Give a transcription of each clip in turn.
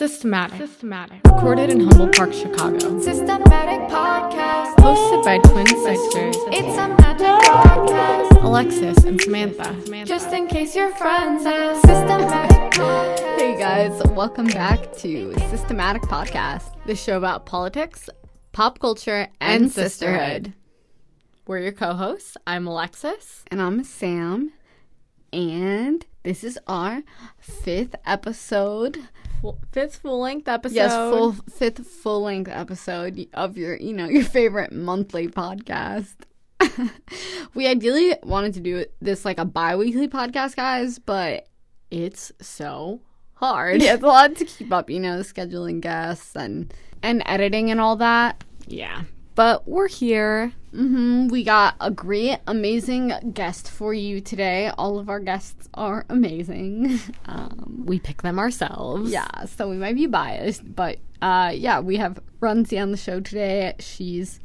Systematic. Systematic. Recorded in Humboldt Park, Chicago. Systematic podcast. Hosted by twin sisters It's a magic podcast. Alexis and Samantha. Just in case your friends ask. Systematic podcast. Hey guys, welcome back to Systematic Podcast, the show about politics, pop culture, and, And sisterhood. sisterhood. We're your co-hosts. I'm Alexis. And I'm Sam, and this is our fifth episode. Full- Fifth full-length episode. Yes, full fifth full length episode of your, you know, your favorite monthly podcast. we ideally wanted to do this like a bi-weekly podcast, guys, but It's so hard. yeah, it's a lot to keep up, you know, scheduling guests and and editing and all that. Yeah. But we're here. Hmm We got a great, amazing guest for you today. All of our guests are amazing. Um, We pick them ourselves. yeah, so we might be biased, but uh, yeah, we have Runzi on the show today. She's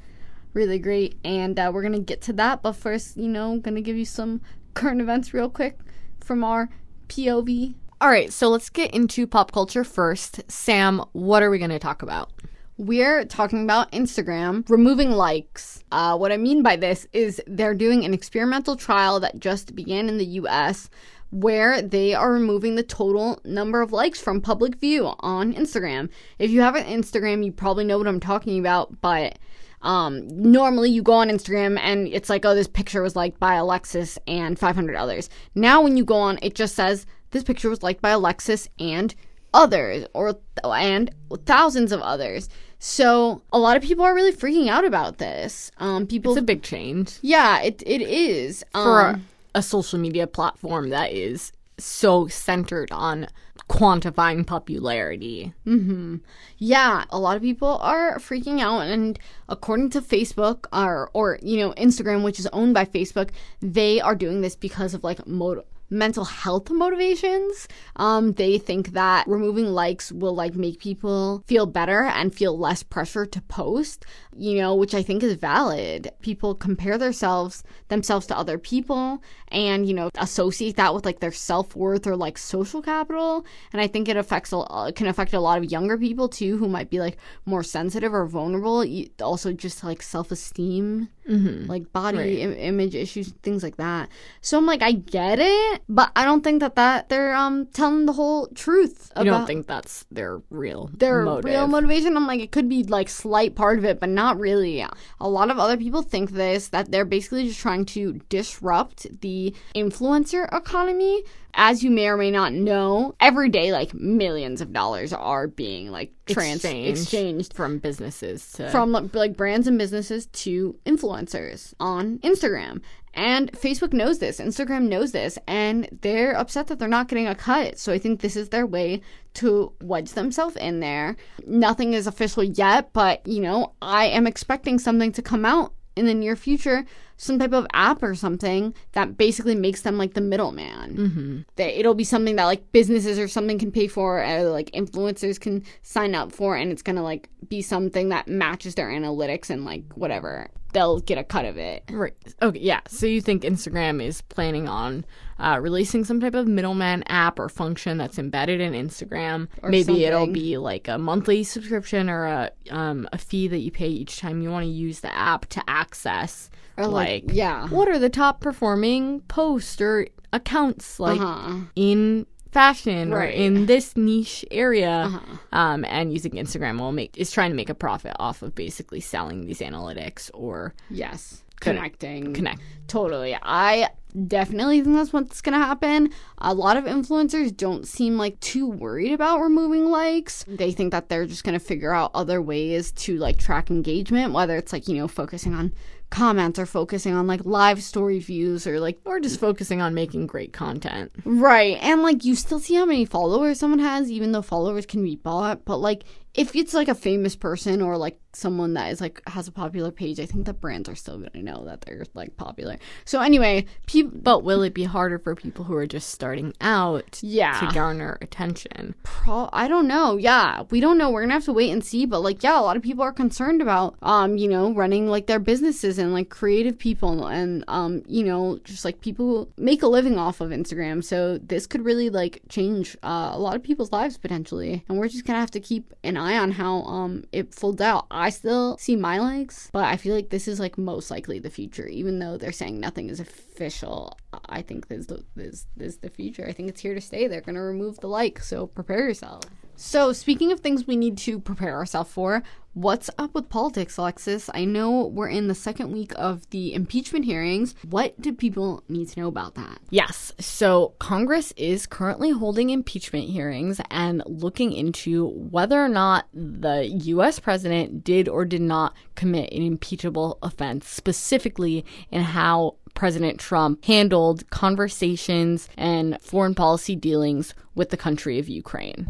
really great, and uh, we're gonna get to that. But first, you know, gonna give you some current events real quick from our POV. All right, so let's get into pop culture first. Sam, what are we going to talk about? We're talking about Instagram removing likes. Uh, what I mean by this is they're doing an experimental trial that just began in the US where they are removing the total number of likes from public view on Instagram. If you have an Instagram, you probably know what I'm talking about, but um, normally you go on Instagram and it's like, oh, this picture was liked by Alexis and 500 others. Now, when you go on, it just says this picture was liked by Alexis and others or and thousands of others. So a lot of people are really freaking out about this. Um, people, It's a big change yeah, it it is for um, a, a social media platform that is so centered on quantifying popularity. Mm-hmm. Yeah, a lot of people are freaking out, and according to Facebook or or you know Instagram, which is owned by Facebook, they are doing this because of like mot- mental health motivations. Um, they think that removing likes will like make people feel better and feel less pressure to post. You know, which I think is valid. People compare themselves themselves to other people, and you know associate that with like their self worth or like social capital, and I think it affects a, uh, can affect a lot of younger people too who might be like more sensitive or vulnerable. Also, just like self esteem, like body Right. Im- image issues, things like that. So I'm like, I get it, but I don't think that that they're um telling the whole truth. You don't think that's their real their motive. real motivation. I'm like, it could be like slight part of it, but not really. A lot of other people think this that they're basically just trying to disrupt the influencer economy. As you may or may not know, every day like millions of dollars are being like trans Exchange. exchanged from businesses to from like brands and businesses to influencers on Instagram. And Facebook knows this, Instagram knows this, and they're upset that they're not getting a cut. So I think this is their way to wedge themselves in there. Nothing is official yet, but you know, I am expecting something to come out in the near future, some type of app or something that basically makes them like the middleman. Mm-hmm. That it'll be something that like businesses or something can pay for, or like influencers can sign up for, and it's gonna like be something that matches their analytics and like whatever. They'll get a cut of it. Right. Okay. Yeah. So you think Instagram is planning on uh, releasing some type of middleman app or function that's embedded in Instagram? Maybe it'll be like a monthly subscription or a um, a fee that you pay each time you want to use the app to access. Or like, like, yeah. what are the top performing posts or accounts like Uh-huh. in fashion or Right. in this niche area Uh-huh. um, and using instagram will make is trying to make a profit off of basically selling these analytics or Yes. Connecting. connect Totally. I definitely think that's what's going to happen. A lot of influencers don't seem like too worried about removing likes. They think that they're just going to figure out other ways to like track engagement, whether it's like, you know, focusing on comments are focusing on like live story views or like or just focusing on making great content Right. And like you still see how many followers someone has, even though followers can be bought. But like if it's like a famous person or like someone that is like has a popular page, I think that brands are still gonna know that they're like popular. So anyway, people. But will it be harder for people who are just starting out Yeah. to garner attention? Pro- I don't know. Yeah, we don't know. We're gonna have to wait and see. But like, yeah, a lot of people are concerned about, um, you know, running like their businesses and like creative people and um, you know, just like people who make a living off of Instagram. So this could really like change uh, a lot of people's lives potentially, and we're just gonna have to keep an eye on how um it folds out. I still see my likes, but I feel like this is like most likely the future, even though they're saying nothing is official. I think this this this the future. I think it's here to stay. They're gonna remove the like, so prepare yourself. So speaking of things we need to prepare ourselves for, what's up with politics, Alexis? I know we're in the second week of the impeachment hearings. What do people need to know about that? Yes. So Congress is currently holding impeachment hearings and looking into whether or not the U.S. president did or did not commit an impeachable offense, specifically in how President Trump handled conversations and foreign policy dealings with the country of Ukraine.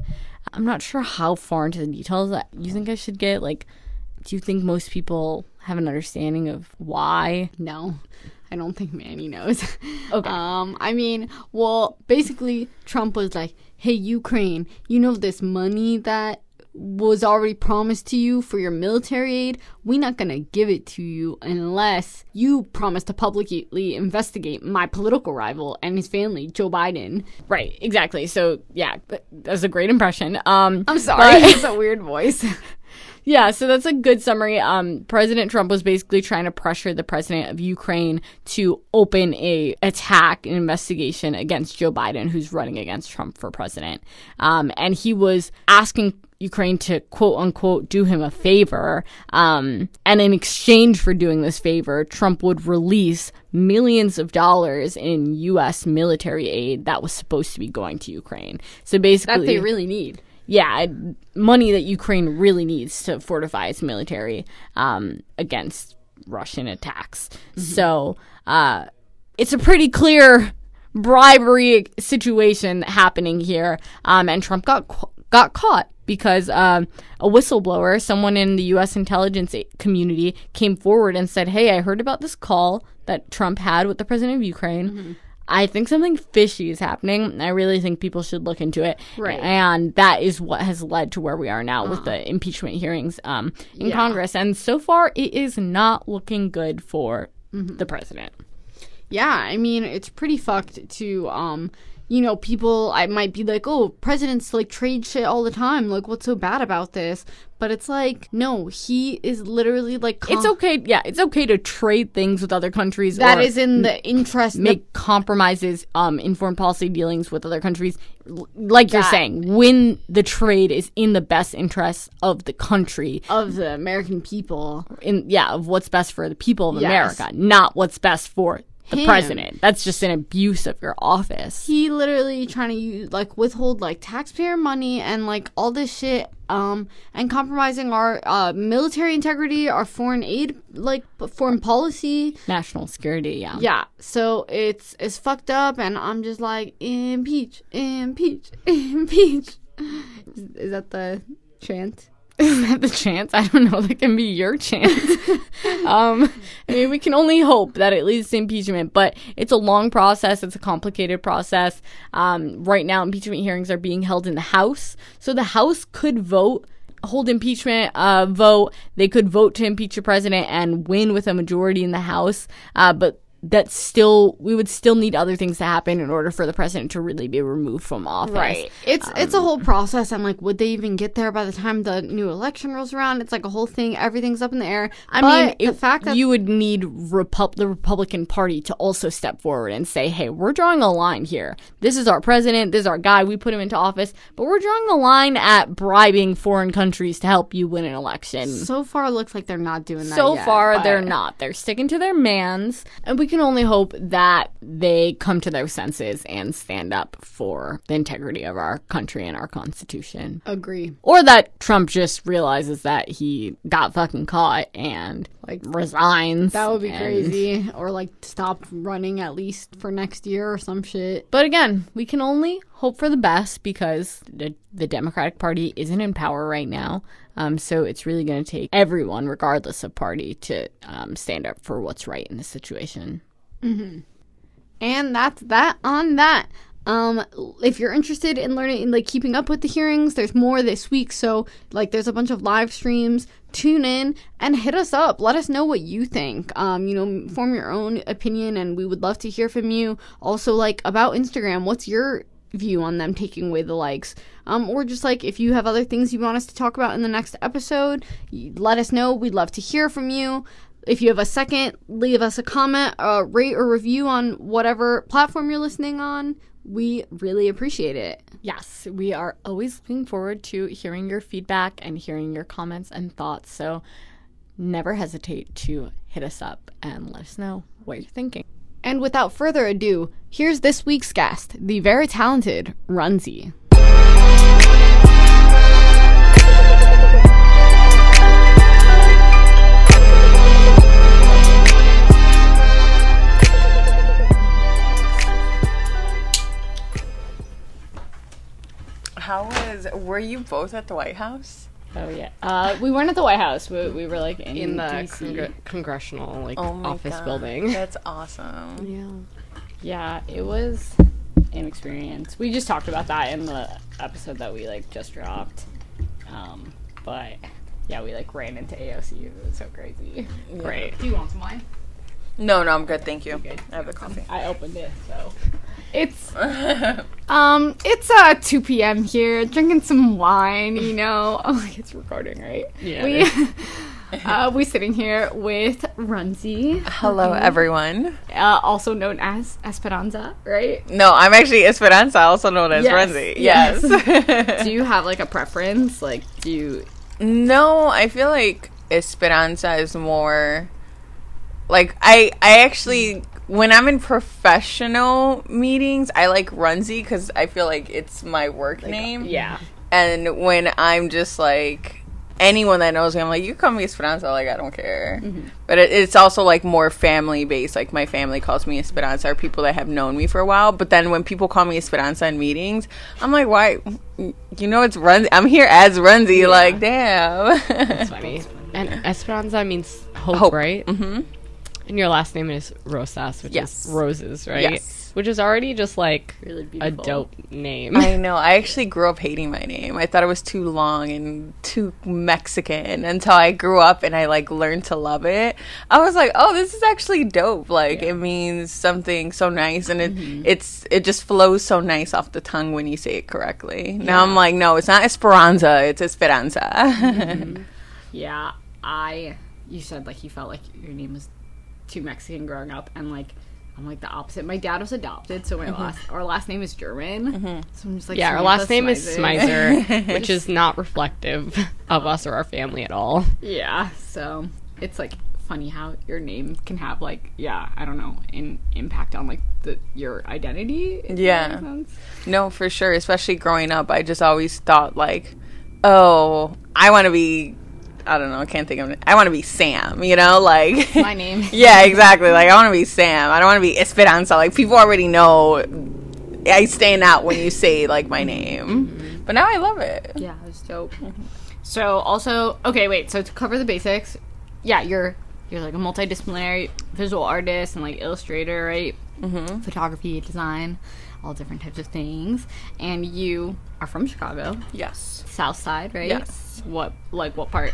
I'm not sure how far into the details that you think I should get. Like, do you think most people have an understanding of why? No. I don't think Manny knows. Okay. Um, I mean, well, basically, Trump was like, "Hey, Ukraine, you know this money that was already promised to you for your military aid? We're not gonna give it to you unless you promise to publicly investigate my political rival and his family, Joe Biden." Right, exactly. So yeah, that- that's a great impression. Um, I'm sorry, it's a weird voice. yeah, so that's a good summary. Um, President Trump was basically trying to pressure the president of Ukraine to open a attack, an investigation against Joe Biden, who's running against Trump for president. Um, and he was asking Ukraine to quote unquote do him a favor. Um, and in exchange for doing this favor, Trump would release millions of dollars in U.S. military aid that was supposed to be going to Ukraine. So basically, that they really need. yeah, money that Ukraine really needs to fortify its military um, against Russian attacks. So uh, it's a pretty clear bribery situation happening here, um, and Trump got got caught because um, a whistleblower, someone in the U.S. intelligence community, came forward and said, "Hey, I heard about this call that Trump had with the president of Ukraine." I think something fishy is happening. I really think people should look into it. Right. And that is what has led to where we are now with the impeachment hearings um, in Yeah. Congress. And so far, it is not looking good for the president. Yeah, I mean, it's pretty fucked to, um, you know, people, I might be like, oh, presidents like trade shit all the time. Like, what's so bad about this? But it's like, no, he is literally like, com- It's okay. Yeah, it's okay to trade things with other countries. that is in the interest. make compromises um, in foreign policy dealings with other countries. Like you're saying, when the trade is in the best interests of the country, of the American people. in yeah of what's best for the people of Yes. America, not what's best for the Him. president. That's just an abuse of your office. He literally trying to use, like, withhold, like, taxpayer money and, like, all this shit, um, and compromising our, uh, military integrity, our foreign aid, like, foreign policy. National security, yeah. Yeah, so it's it's fucked up, and I'm just like impeach, impeach, impeach. Is, is that the chant? Is that the chance? I don't know. That can be your chance. um, I mean, we can only hope that it leads to impeachment, but it's a long process. It's a complicated process. Um, right now, impeachment hearings are being held in the House, so the House could vote. Hold impeachment uh, vote. They could vote to impeach a president and win with a majority in the House. Uh, but that still, we would still need other things to happen in order for the president to really be removed from office. Right. It's it's a um, whole process, and like, would they even get there by the time the new election rolls around? It's like a whole thing. Everything's up in the air. I But mean, the fact that you would need Repu- the Republican Party to also step forward and say, "Hey, we're drawing a line here. This is our president. This is our guy. We put him into office, but we're drawing a line at bribing foreign countries to help you win an election." so far it looks like they're not doing that. So yet, far, they're not. They're sticking to their mans, and we can only hope that they come to their senses and stand up for the integrity of our country and our constitution. Agree. Or that Trump just realizes that he got fucking caught and like resigns. that would be and- crazy, or like stop running at least for next year or some shit. But again, we can only hope for the best because the, the Democratic Party isn't in power right now. Um, so it's really going to take everyone, regardless of party, to um, stand up for what's right in this situation. And that's that on that. Um, if you're interested in learning, in, like keeping up with the hearings, there's more this week. So, like, there's a bunch of live streams. Tune in and hit us up. Let us know what you think. Um, you know, form your own opinion, and we would love to hear from you. Also, like about Instagram, what's your view on them taking away the likes? Um, or just like if you have other things you want us to talk about in the next episode, let us know. We'd love to hear from you. If you have a second, leave us a comment, uh, rate or review on whatever platform you're listening on. We really appreciate it. Yes, we are always looking forward to hearing your feedback and hearing your comments and thoughts. So never hesitate to hit us up and let us know what you're thinking. And without further ado, here's this week's guest, the very talented Runzi. How was? Were you both at the White House? Oh yeah. Uh, we weren't at the White House. We, we were like in, in the DC. congre- congressional like Oh my office God. building. That's awesome. Yeah. Yeah, it was an experience. We just talked about that in the episode that we like just dropped. Um, but yeah, we like ran into AOC. It was so crazy. Great. Do you want some wine? No, no, I'm good. Thank you. Good. I have the coffee. I opened it, so It's um it's uh 2 p.m. here, drinking some wine, you know. Oh, like it's recording, right? Yeah, We uh we sitting here with Runzi, Hello, everyone. uh, also known as Esperanza, right? No, I'm actually Esperanza, also known as Yes, Runzi. yes. Yes. Do you have like a preference? Like do you no, I feel like Esperanza is more like I. I actually when I'm in professional meetings, I like Runzi because I feel like it's my work name. yeah. And when I'm just like anyone that knows me, I'm like, you call me Esperanza, like I don't care. But it, it's also like more family based. Like my family calls me Esperanza, or people that have known me for a while. But then when people call me Esperanza in meetings, I'm like, why? You know, it's Runzi. I'm here as Runzi. Like, damn. It's funny. And Esperanza means hope, Hope. right? Mm-hmm. And your last name is Rosas, which Yes. is roses, right? Yes. Which is already just like Really a dope name. I know. I actually grew up hating my name. I thought it was too long and too Mexican until I grew up and I like learned to love it. I was like, "Oh, this is actually dope. Like it means something so nice and it mm-hmm. it's it just flows so nice off the tongue when you say it correctly." Now I'm like, "No, it's not Esperanza, it's Esperanza." Mm-hmm. Yeah, I. You said like you felt like your name was too Mexican growing up, and like I'm like the opposite. My dad was adopted, so my mm-hmm. last our last name is German. Mm-hmm. So I'm just like yeah, our last name is Smizer. Smizer, which is not reflective of us or our family at all. Yeah, so it's like funny how your name can have like yeah I don't know an impact on like the your identity. Yeah. no, for sure, especially growing up, I just always thought like, "Oh, I want to be I don't know, I can't think of it. I want to be Sam, you know, like My name. Yeah, exactly. Like I want to be Sam. I don't want to be Esperanza. Like people already know I stand out when you say like my name. But now I love it. Yeah, it was dope. So also, okay, wait. So to cover the basics, yeah, you're you're like a multidisciplinary visual artist and like illustrator, right? Mm-hmm. Photography, design, all different types of things. And you are from Chicago, Yes. South Side, right? Yes. What like what part?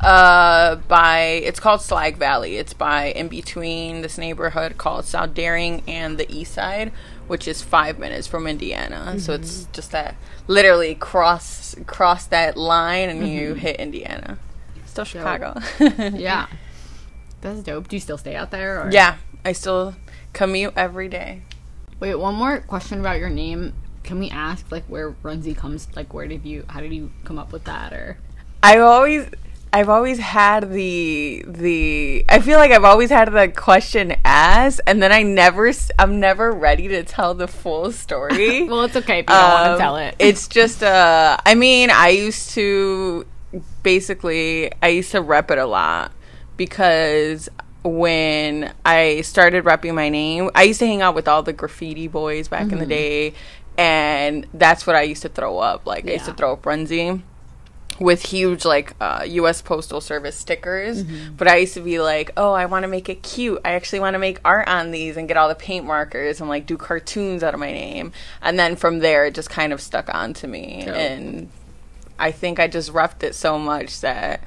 Uh, by it's called Slag Valley. It's by in between this neighborhood called South Deering and the East Side, which is five minutes from Indiana. So it's just that literally cross cross that line and you hit Indiana. Still Chicago. Yeah, that's dope. Do you still stay out there? Or? yeah, I still commute every day. Wait, one more question about your name. Can we ask like where Runzi comes? Like, where did you? How did you come up with that? Or I've always I've always had the the I feel like I've always had the question asked and then I never I'm never ready to tell the full story. well, it's okay if you don't want Um, to tell it. It's just uh I mean, I used to basically I used to rep it a lot because when I started repping my name, I used to hang out with all the graffiti boys back in the day, and that's what I used to throw up. Like I used to throw up Runzi with huge like uh, U.S. Postal Service stickers. But I used to be like, oh, I want to make it cute. I actually want to make art on these and get all the paint markers and like do cartoons out of my name. And then from there, it just kind of stuck on to me, and I think I just roughed it so much that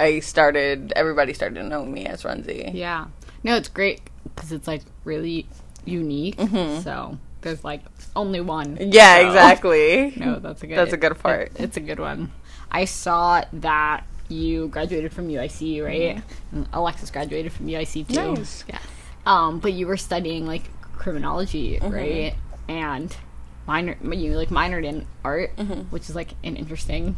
I started. Everybody started to know me as Runzi. Yeah. No, it's great because it's like really unique. Mm-hmm. So there's like only one. Yeah, So- exactly. No, that's a good. That's a good part. it- it's a good one. I saw that you graduated from UIC, right? Mm-hmm. And Alexis graduated from UIC too. Nice. Yeah. Um, but you were studying like criminology, mm-hmm. right? And minor, you like minored in art, which is like an interesting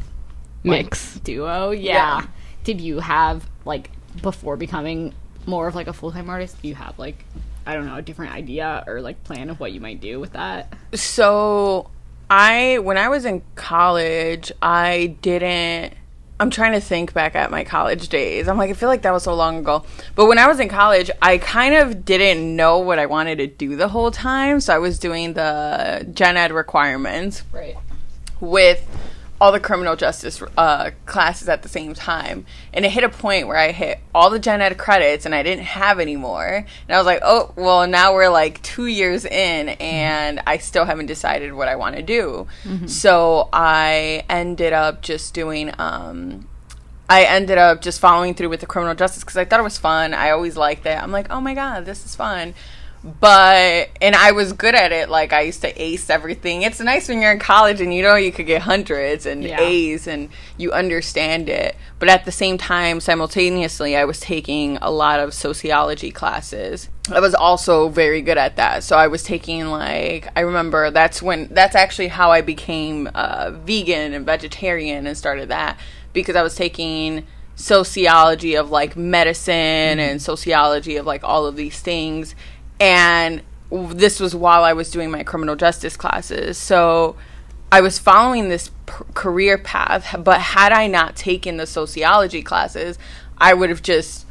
like, Mix. duo. Yeah. Did you have like before becoming more of like a full time artist? Do you have like I don't know a different idea or like plan of what you might do with that? So I when I was in college, I didn't I'm trying to think back at my college days. I'm like I feel like that was so long ago. But when I was in college, I kind of didn't know what I wanted to do the whole time. So I was doing the gen ed requirements Right. with all the criminal justice uh, classes at the same time. And it hit a point where I hit all the gen ed credits and I didn't have any more. And I was like, oh, well, now we're like two years in and I still haven't decided what I want to do. So I ended up just doing. Um, I ended up just following through with the criminal justice because I thought it was fun. I always liked it. I'm like, oh my god, this is fun. But and I was good at it. Like I used to ace everything. It's nice when you're in college and you know you could get hundreds and Yeah. A's and you understand it. But at the same time, simultaneously, I was taking a lot of sociology classes. I was also very good at that. So I was taking like I remember that's when that's actually how I became uh, vegan and vegetarian and started that because I was taking sociology of like medicine and sociology of like all of these things and this was while I was doing my criminal justice classes so I was following this p- career path but had I not taken the sociology classes I would have just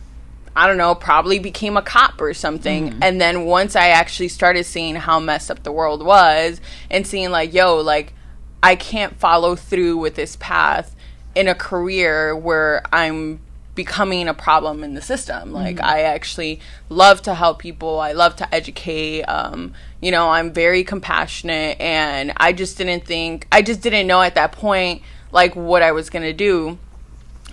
I don't know, probably became a cop or something. Mm. And then once I actually started seeing how messed up the world was and seeing like, yo, like I can't follow through with this path in a career where I'm becoming a problem in the system. Like I actually love to help people. I love to educate. Um, you know, I'm very compassionate and I just didn't think I just didn't know at that point like what I was going to do.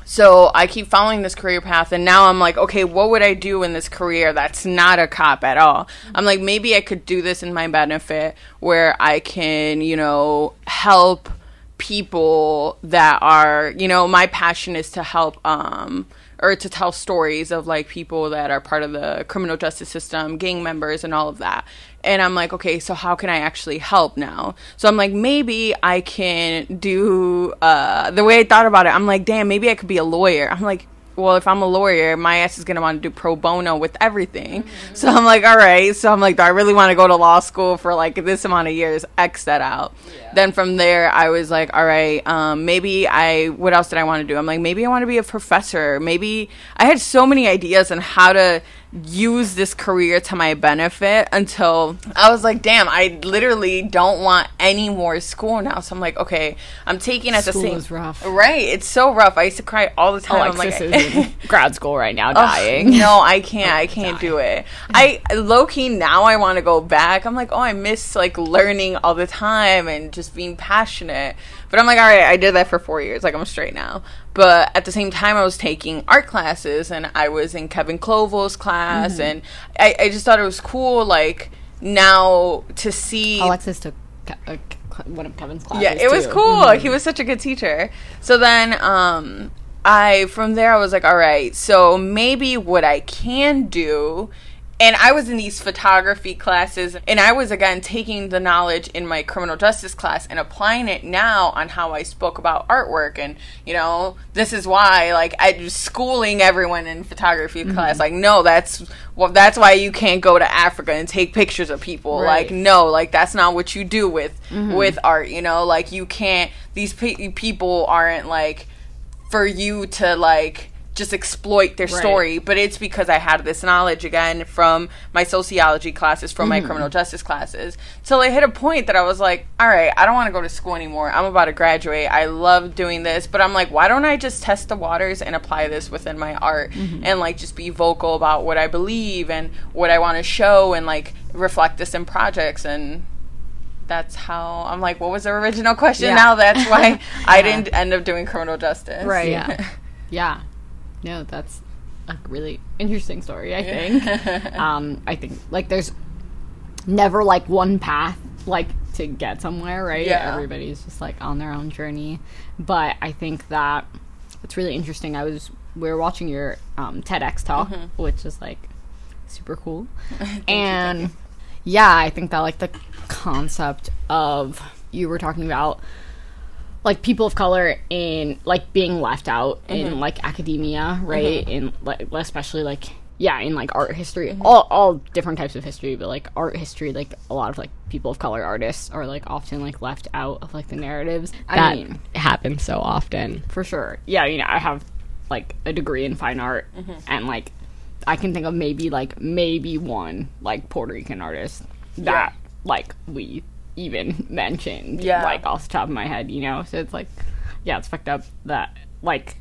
So I keep following this career path, and now I'm like, okay, what would I do in this career that's not a cop at all? I'm like, maybe I could do this in my benefit where I can, you know, help people that are, you know, my passion is to help, um, or to tell stories of like people that are part of the criminal justice system, gang members, and all of that. And I'm like, okay, so how can I actually help now? So I'm like, maybe I can do uh, the way I thought about it. I'm like, damn, maybe I could be a lawyer. I'm like, well, if I'm a lawyer, my ass is gonna want to do pro bono with everything. So I'm like, all right. So I'm like, do I really want to go to law school for like this amount of years? X that out. Then from there, I was like, all right, um, maybe I. What else did I want to do? I'm like, maybe I want to be a professor. Maybe I had so many ideas on how to use this career to my benefit until I was like, damn, I literally don't want any more school now. So I'm like, okay, I'm taking at the School same. is rough. Right, it's so rough. I used to cry all the time. I'm like, is grad school right now, Ugh, dying. no, I can't. I can't do it. I low key now. I want to go back. I'm like, oh, I miss like learning all the time and just being passionate. But I'm like, all right, I did that for four years. Like I'm straight now. But at the same time, I was taking art classes and I was in Kevin Clovel's class, Mm-hmm. and I, I just thought it was cool. Like now to see Alexis took uh, one of Kevin's classes. yeah, it was too. cool. He was such a good teacher. So then um I from there I was like, all right, so maybe what I can do and I was in these photography classes and I was again taking the knowledge in my criminal justice class and applying it now on how I spoke about artwork and you know, this is why like I just schooling everyone in photography mm-hmm. class like no, that's well that's why you can't go to Africa and take pictures of people. Right. Like no, like that's not what you do with mm-hmm. with art, you know? Like you can't these pe- people aren't like for you to like just exploit their story, but it's because I had this knowledge again from my sociology classes, from my mm. criminal justice classes. So I hit a point that I was like, all right, I don't want to go to school anymore. I'm about to graduate. I love doing this, but I'm like, why don't I just test the waters and apply this within my art mm-hmm. and like just be vocal about what I believe and what I want to show and like reflect this in projects and that's how I'm like, what was the original question? Yeah. Now that's why I didn't end up doing criminal justice. Right. Yeah. Yeah. No, that's a really interesting story, I think. um, I think like there's never like one path like to get somewhere, right? Yeah. Everybody's just like on their own journey. But I think that it's really interesting. I was we were watching your um, TEDx talk, which is like super cool. and yeah, I think that like the concept of you were talking about like people of color in like being left out in mm-hmm. like academia, right? Mm-hmm. In like especially like yeah, in like art history, mm-hmm. all all different types of history, but like art history, like a lot of like people of color artists are like often like left out of like the narratives. I that mean, happens so often. for sure. Yeah, you know, I have like a degree in fine art, and like I can think of maybe like maybe one like Puerto Rican artist that like we even mentioned, Yeah. like off the top of my head, you know. So it's like, yeah, it's fucked up that like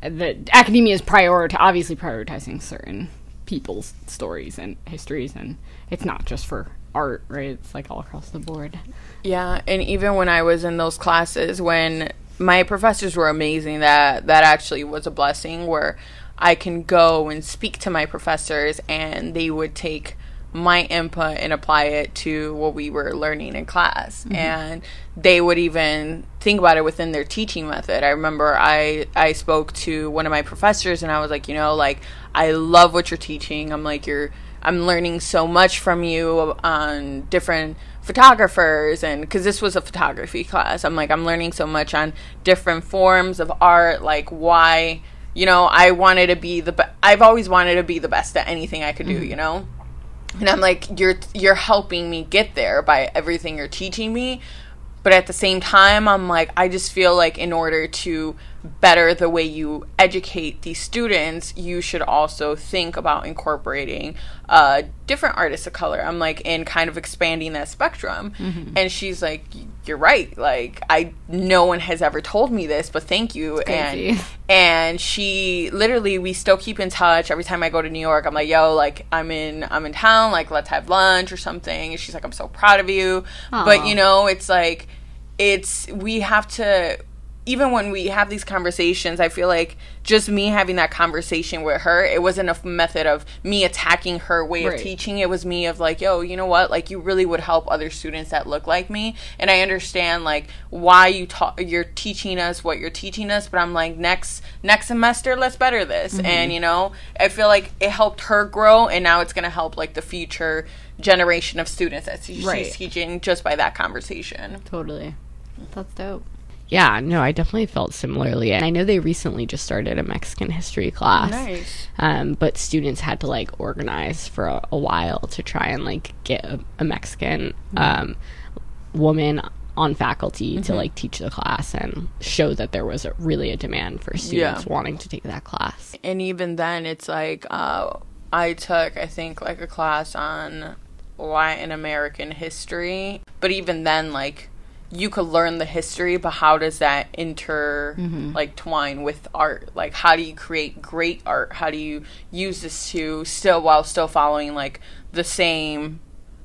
the academia is priority obviously prioritizing certain people's stories and histories, and it's not just for art, right? It's like all across the board. Yeah, and even when I was in those classes, when my professors were amazing, that that actually was a blessing. Where I can go and speak to my professors, and they would take my input and apply it to what we were learning in class, mm-hmm. and they would even think about it within their teaching method. I remember I I spoke to one of my professors, and I was like, you know, like I love what you're teaching. I'm like you're I'm learning so much from you on different photographers and because this was a photography class. I'm like i'm learning so much on different forms of art like why you know i wanted to be the be- i've always wanted to be the best at anything i could do mm-hmm. you know and i'm like you're you're helping me get there by everything you're teaching me. But at the same time i'm like i just feel like in order to better the way you educate these students you should also think about incorporating uh, different artists of color. I'm like in kind of expanding that spectrum. And she's like you're right. Like i no one has ever told me this but thank you. And and she literally we still keep in touch. Every time i go to new york i'm like yo like i'm in i'm in town. Like let's have lunch or something. And she's like i'm so proud of you. But you know it's like it's we have to even when we have these conversations i feel like just me having that conversation with her it wasn't a method of me attacking her way Right. of teaching it was me of like yo you know what like you really would help other students that look like me and i understand like why you taught you're teaching us what you're teaching us but i'm like next next semester let's better this Mm-hmm. and you know i feel like it helped her grow and now it's going to help like the future generation of students that she's Right. teaching just by that conversation Totally, that's dope. Yeah, no, I definitely felt similarly. And I know they recently just started a Mexican history class. Nice. Um, but students had to like organize for a, a while to try and like get a, a Mexican um, woman on faculty to like teach the class and show that there was a, really a demand for students Yeah. wanting to take that class. and even then it's like uh, i took i think like a class on latin american history but even then like you could learn the history but how does that inter mm-hmm. like twine with art? Like how do you create great art? How do you use this to still while still following like the same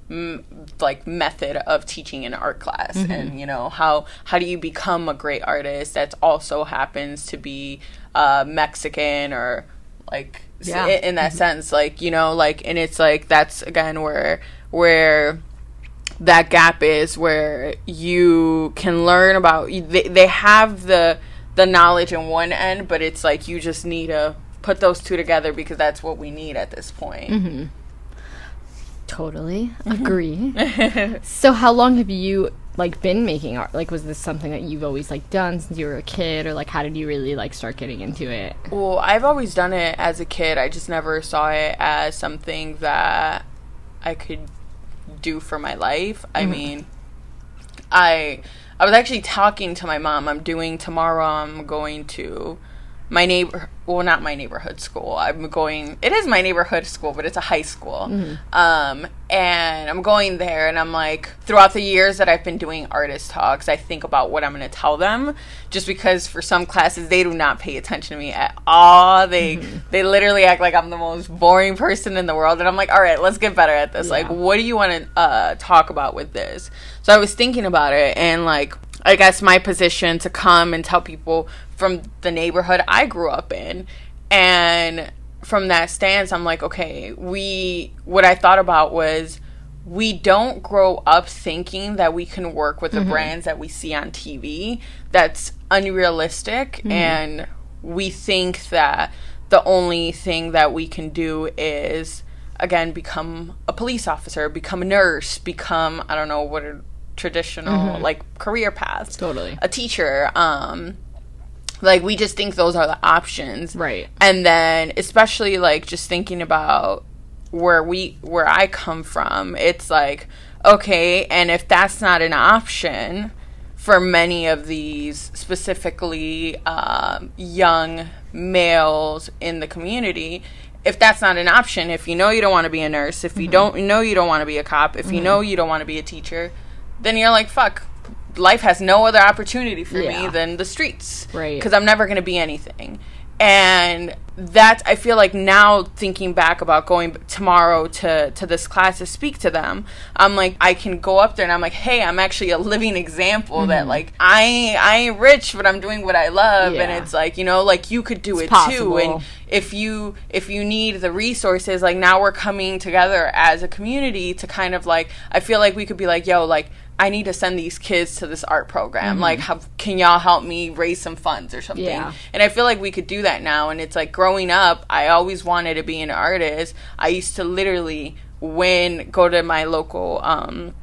m- like method of teaching an art class? Mm-hmm. And you know how how do you become a great artist that also happens to be uh mexican or like Yeah. in, in that mm-hmm. sense? Like you know like and it's like that's again where where that gap is where you can learn about they, they have the the knowledge in one end but it's like you just need to put those two together because that's what we need at this point mm-hmm. Totally mm-hmm. agree. so, how long have you like been making art? Like, was this something that you've always like done since you were a kid, or like how did you really like start getting into it? Well, I've always done it as a kid. I just never saw it as something that I could do for my life. I mm. mean, I I was actually talking to my mom. I'm doing tomorrow. I'm going to my neighbor well not my neighborhood school. I'm going it is my neighborhood school but it's a high school. Um, and i'm going there and i'm like throughout the years that i've been doing artist talks i think about what i'm going to tell them just because for some classes they do not pay attention to me at all. They they literally act like i'm the most boring person in the world and i'm like all right let's get better at this. Like what do you want to uh, talk about with this? So i was thinking about it and like I guess my position to come and tell people from the neighborhood I grew up in. And from that stance, I'm like, okay, we, what I thought about was we don't grow up thinking that we can work with the mm-hmm. brands that we see on TV. That's unrealistic. Mm-hmm. And we think that the only thing that we can do is, again, become a police officer, become a nurse, become, I don't know, what are traditional mm-hmm. like career paths Totally. a teacher um like we just think those are the options. Right. and then especially like just thinking about where we where i come from it's like okay and if that's not an option for many of these specifically um, young males in the community if that's not an option if you know you don't want to be a nurse if you don't know you don't want to be a cop if you know you don't want to be a teacher then you're like fuck life has no other opportunity for Yeah. me than the streets Right. because i'm never going to be anything and that i feel like now thinking back about going tomorrow to to this class to speak to them i'm like i can go up there and i'm like hey i'm actually a living example Mm-hmm. that like i i ain't rich but i'm doing what i love and it's like you know like you could do it too and if you if you need the resources like now we're coming together as a community to kind of like i feel like we could be like yo like i need to send these kids to this art program. Like how can y'all help me raise some funds or something? Yeah. and i feel like we could do that now. And it's like growing up i always wanted to be an artist. I used to literally when go to my local um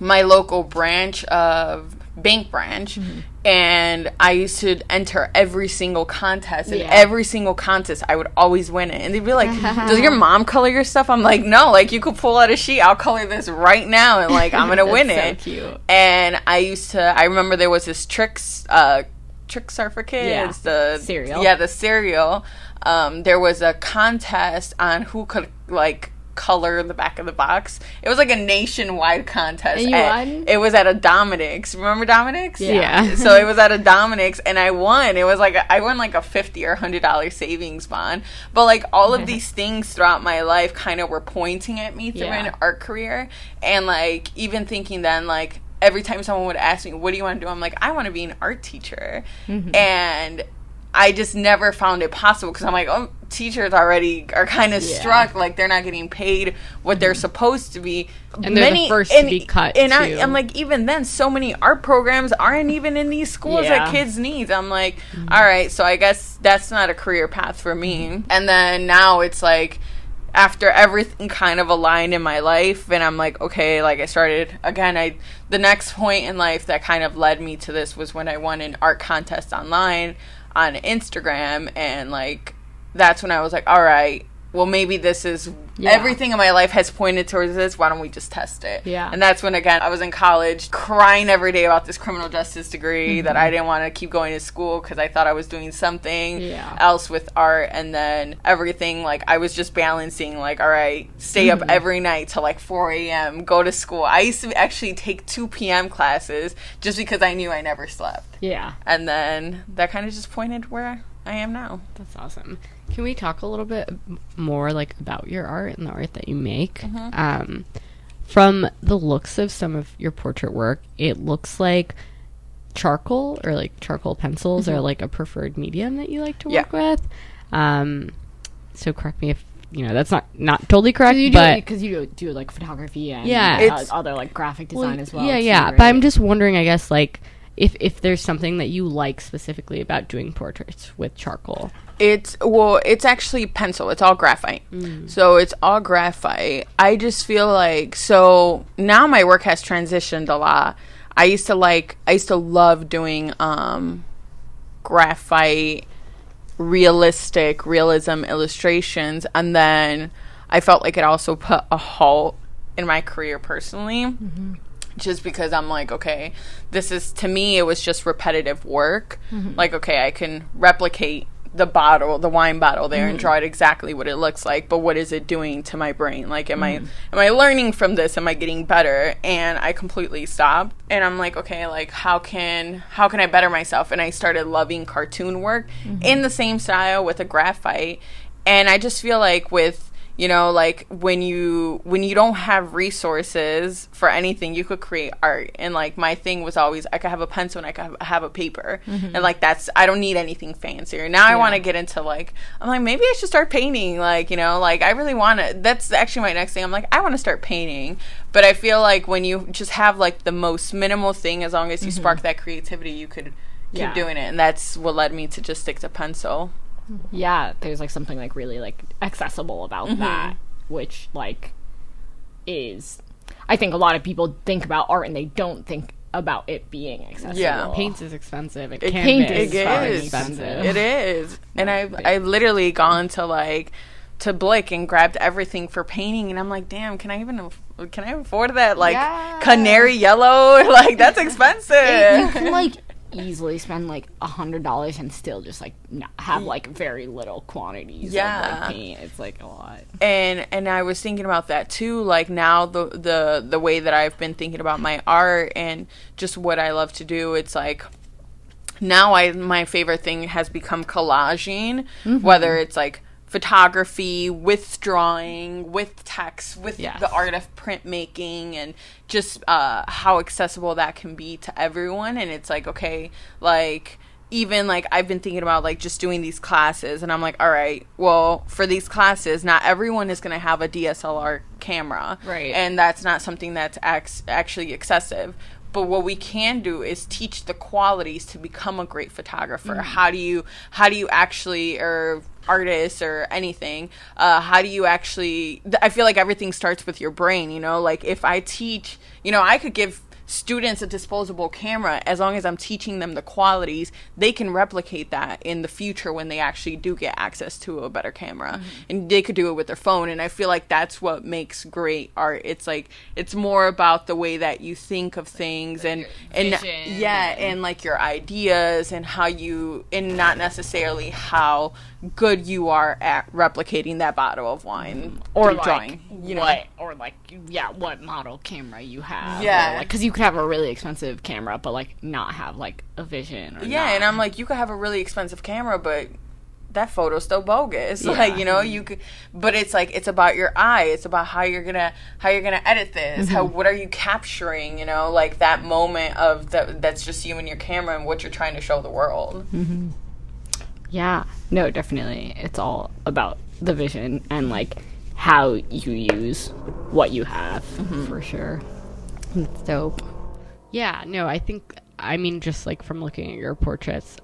my local branch of bank branch Mm-hmm. and I used to enter every single contest and Yeah. every single contest I would always win it and they'd be like does your mom color your stuff I'm like no like you could pull out a sheet I'll color this right now and like I'm gonna win That's it cute. and I used to I remember there was this Trix uh Trix are for kids yeah. the Cereal. yeah the cereal um there was a contest on who could like color in the back of the box it was like a nationwide contest And you at- won? it was at a Dominick's. Remember Dominick's? Yeah. so it was at a Dominick's, and I won. It was like a, I won like a fifty or hundred dollar savings bond. But like all of these things throughout my life, kind of were pointing at me through Yeah. an art career, and like even thinking then like. Every time someone would ask me, "What do you want to do?" I'm like, "I want to be an art teacher," Mm-hmm. and I just never found it possible because I'm like, oh, teachers already are kind of Yeah. struck like they're not getting paid what they're mm-hmm. supposed to be, And they're the first to be cut, And I, too. I'm like, even then, so many art programs aren't even in these schools that kids need. I'm like, mm-hmm. all right, so I guess that's not a career path for me. Mm-hmm. And then now it's like. After everything kind of aligned in my life, and I'm like, okay, like I started again. I the next point in life that kind of led me to this was when I won an art contest online on Instagram, and like that's when I was like, all right, well maybe this is Yeah. everything in my life has pointed towards this. Why don't we just test it? Yeah. And that's when again I was in college crying every day about this criminal justice degree mm-hmm. that I didn't want to keep going to school because I thought I was doing something Yeah. else with art and then everything like I was just balancing like all right stay up mm-hmm. every night till like 4 a.m. go to school. I used to actually take 2 p.m. classes just because I knew I never slept. Yeah. And then that kind of just pointed where I am now. That's awesome. Can we talk a little bit more like about your art and the art that you make? Mm-hmm. Um, from the looks of some of your portrait work, it looks like charcoal or like charcoal pencils are like a preferred medium that you like to Mm-hmm. Yeah. work with. Um, so correct me if you know that's not not totally correct, you do but because you do, do like photography and Yeah. uh, It's- other like graphic Well, design as well. Yeah, yeah. right? But I'm just wondering, I guess, like if if there's something that you like specifically about doing portraits with charcoal. It's well, it's actually pencil. It's all graphite. Mm. So it's all graphite. I just feel like so now my work has transitioned a lot. I used to like I used to love doing um graphite realistic realism illustrations and then I felt like it also put a halt in my career personally mm-hmm. just because I'm like, okay, this is to me, it was just repetitive work. Mm-hmm. Like, okay, I can replicate the bottle, the wine bottle there and mm-hmm. draw it exactly what it looks like, but what is it doing to my brain? Like am I mm-hmm. am I learning from this? Am I getting better? And I completely stopped and I'm like, okay, like how can how can I better myself? And I started loving cartoon work mm-hmm. in the same style with a graphite. And I just feel like with you know like when you when you don't have resources for anything you could create art. And like my thing was always i could have a pencil and i could have, have a paper. Mm-hmm. And like that's i don't need anything fancier. Now i want to get into like i'm like maybe i should start painting. Like you know like i really want to that's actually my next thing. I'm like i want to start painting. But i feel like when you just have like the most minimal thing as long as you spark mm-hmm. that creativity you could keep Yeah. doing it. And that's what led me to just stick to pencil yeah, there's like something like really like accessible about Mm-hmm. that, which like is I think a lot of people think about art and they don't think about it being accessible. Yeah. Paint is expensive. It, It- canvas paint is is fucking is. expensive. It is. And I've I've literally gone to like to Blick and grabbed everything for painting and I'm like, damn, can I even can I afford that? Like Yeah. canary yellow? like that's you expensive. can like easily spend like a hundred dollars and still just like not have like very little quantities of Yeah. like paint. It's like a lot. and and I was thinking about that too. Like now the the the way that I've been thinking about my art and just what I love to do, it's like now I my favorite thing has become collaging, mm-hmm. whether it's like photography with drawing, with text, with Yes. the art of printmaking, and just uh, how accessible that can be to everyone. And it's like okay, like even like I've been thinking about like just doing these classes and I'm like, all right, well, for these classes, not everyone is going to have a DSLR camera. Right. And that's not something that's ac- actually excessive. But what we can do is teach the qualities to become a great photographer. How do you how do you actually or artists or anything uh, how do you actually i feel like everything starts with your brain you know? Like if i teach you know i could give students a disposable camera as long as i'm teaching them the qualities they can replicate that in the future when they actually do get access to a better camera. And they could do it with their phone and i feel like that's what makes great art. It's like it's more about the way that you think of things and and yeah and like your ideas and how you and not necessarily how good you are at replicating that bottle of wine mm. Or like drawing you know? what, or like yeah, what model camera you have? Yeah. because you could have a really expensive camera, but like not have like a vision. Or yeah not. and i'm like you could have a really expensive camera but that photo's still bogus. Like you know you could but it's like it's about your eye. It's about how you're gonna how you're gonna edit this. How mm-hmm. what are you capturing you know? Like that moment of the, that's just you and your camera and what you're trying to show the world mm-hmm. Yeah, no, definitely. It's all about the vision and like how you use what you have mm-hmm. for sure. It's dope. Yeah, no, I think I mean just like from looking at your portraits,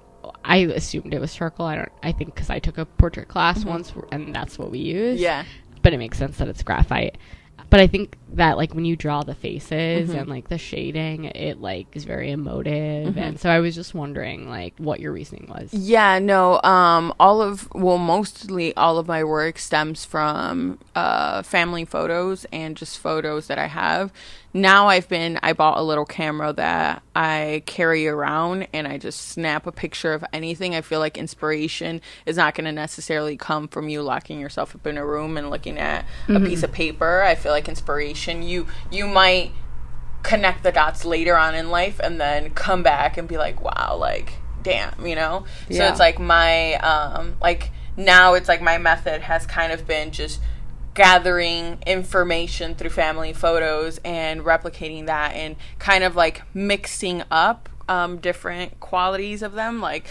I assumed it was charcoal. I don't. I think because I took a portrait class mm-hmm. once, and that's what we use. yeah but it makes sense that it's graphite. But I think that like when you draw the faces and like the shading, it like is very emotive. And so I was just wondering like what your reasoning was. Yeah, no. Um, all of well, mostly all of my work stems from uh, family photos and just photos that I have. Now I've been I bought a little camera that I carry around and I just snap a picture of anything. I feel like inspiration is not going to necessarily come from you locking yourself up in a room and looking at a piece of paper. I feel like inspiration you you might connect the dots later on in life and then come back and be like wow like damn you know so it's like my um like now it's like my method has kind of been just gathering information through family photos and replicating that and kind of like mixing up um different qualities of them like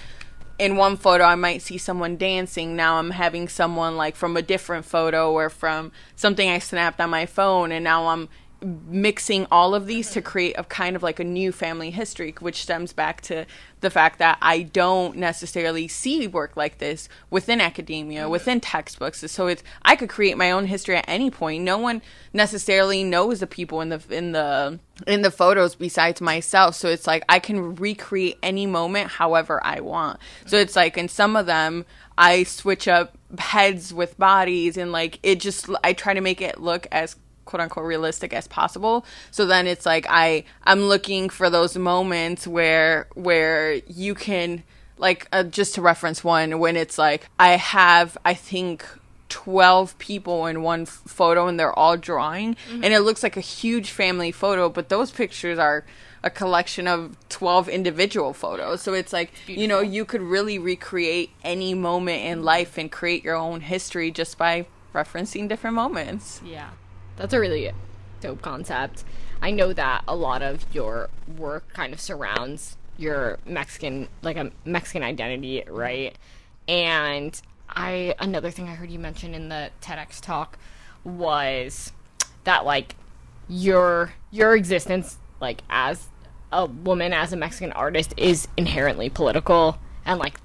in one photo I might see someone dancing. Now I'm having someone like from a different photo or from something I snapped on my phone and now I'm mixing all of these to create a kind of like a new family history which stems back to the fact that I don't necessarily see work like this within academia mm-hmm. within textbooks. So it's I could create my own history at any point. No one necessarily knows the people in the in the in the photos besides myself. So it's like I can recreate any moment however I want. So mm-hmm. it's like in some of them I switch up heads with bodies and like it just I try to make it look as quote unquote realistic as possible. So then it's like i i'm looking for those moments where where you can like uh, just to reference one when it's like I have I think 12 people in one f- photo and they're all drawing. And it looks like a huge family photo but those pictures are a collection of 12 individual photos. So it's like you know you could really recreate any moment in life and create your own history just by referencing different moments. Yeah. That's a really dope concept. I know that a lot of your work kind of surrounds your Mexican, like a Mexican identity, right? And I, another thing I heard you mention in the TEDx talk was that, like, your your existence, like as a woman, as a Mexican artist, is inherently political, and like